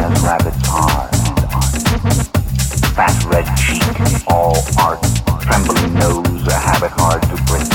China's rabbit's hard. Fat red cheek, all art, trembling nose, a habit hard to break.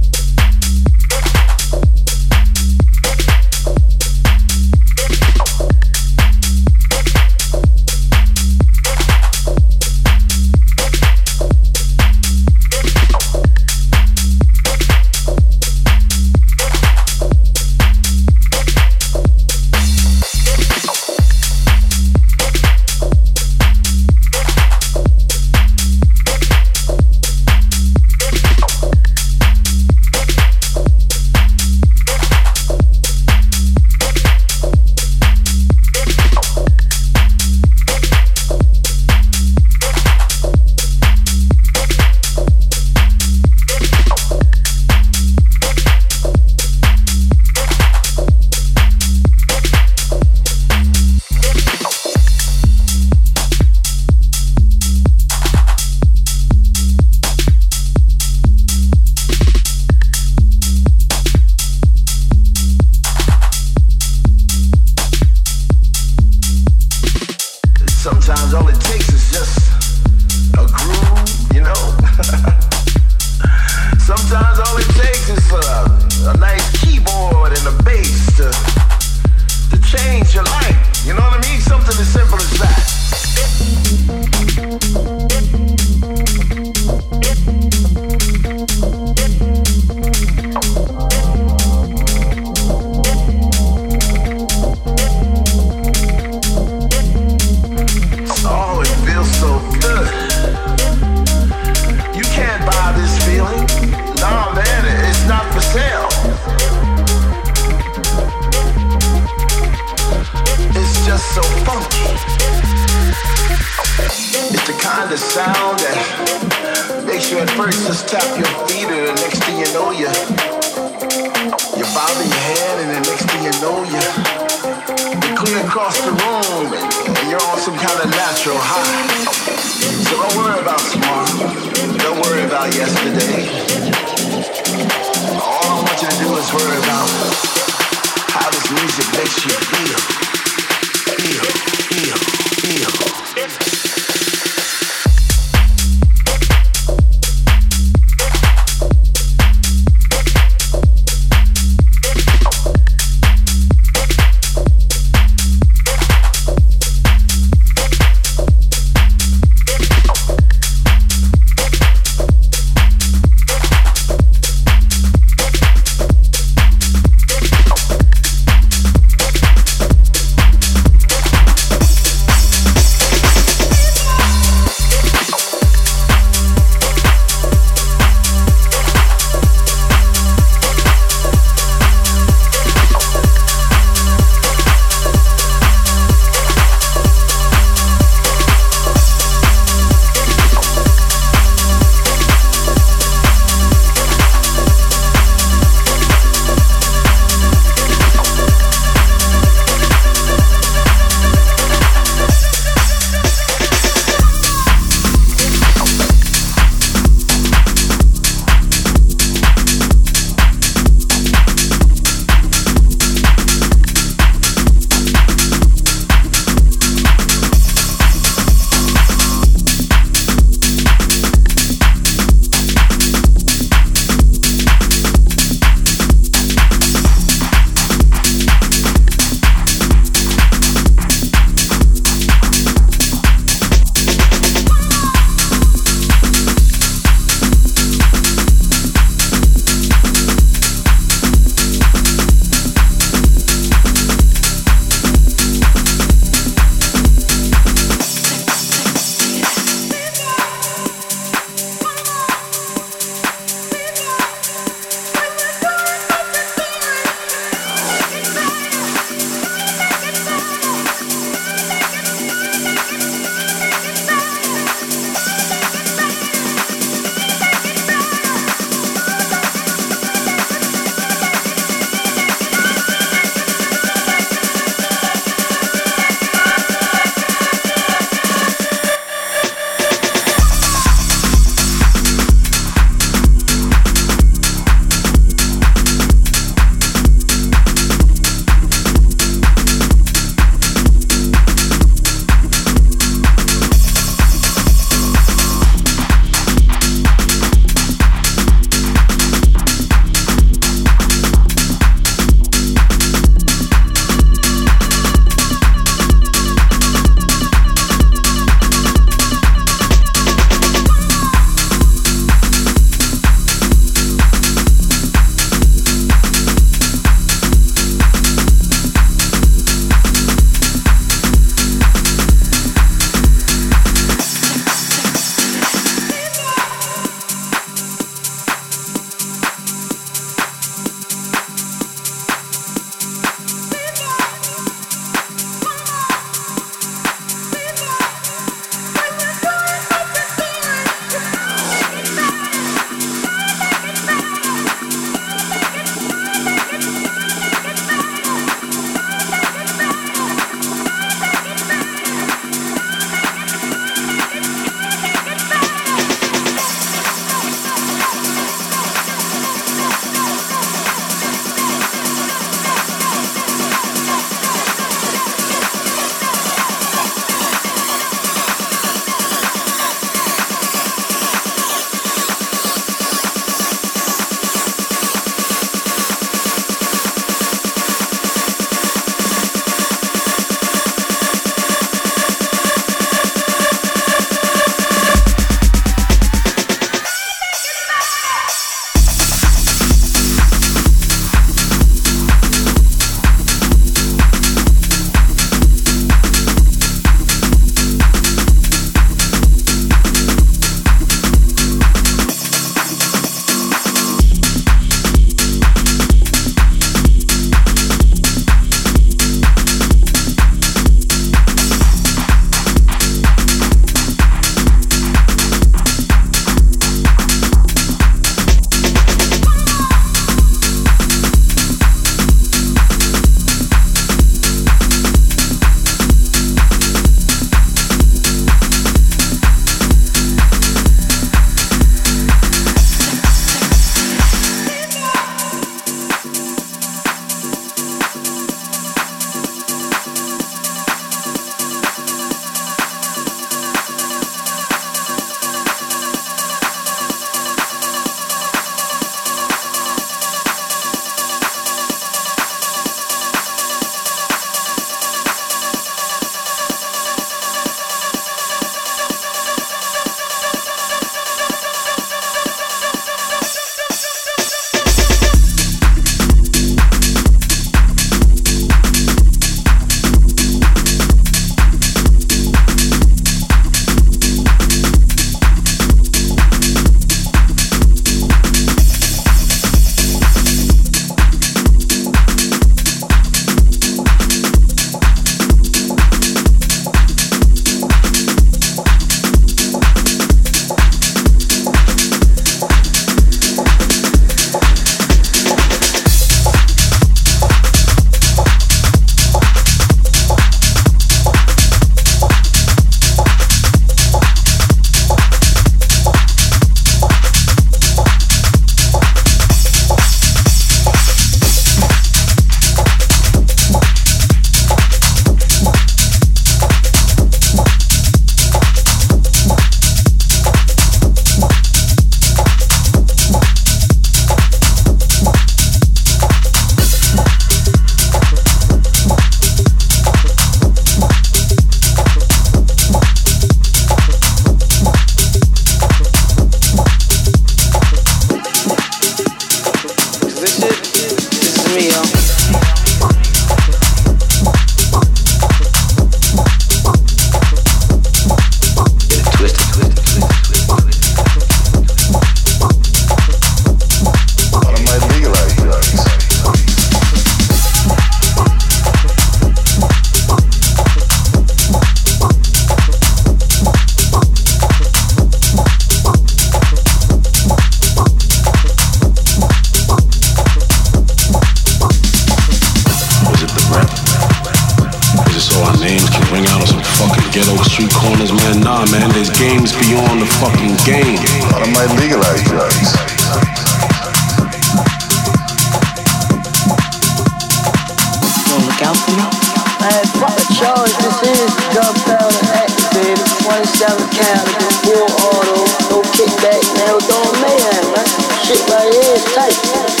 one seven cab, war auto, no kickback, now don't mayhem, man. Shit right here is tight.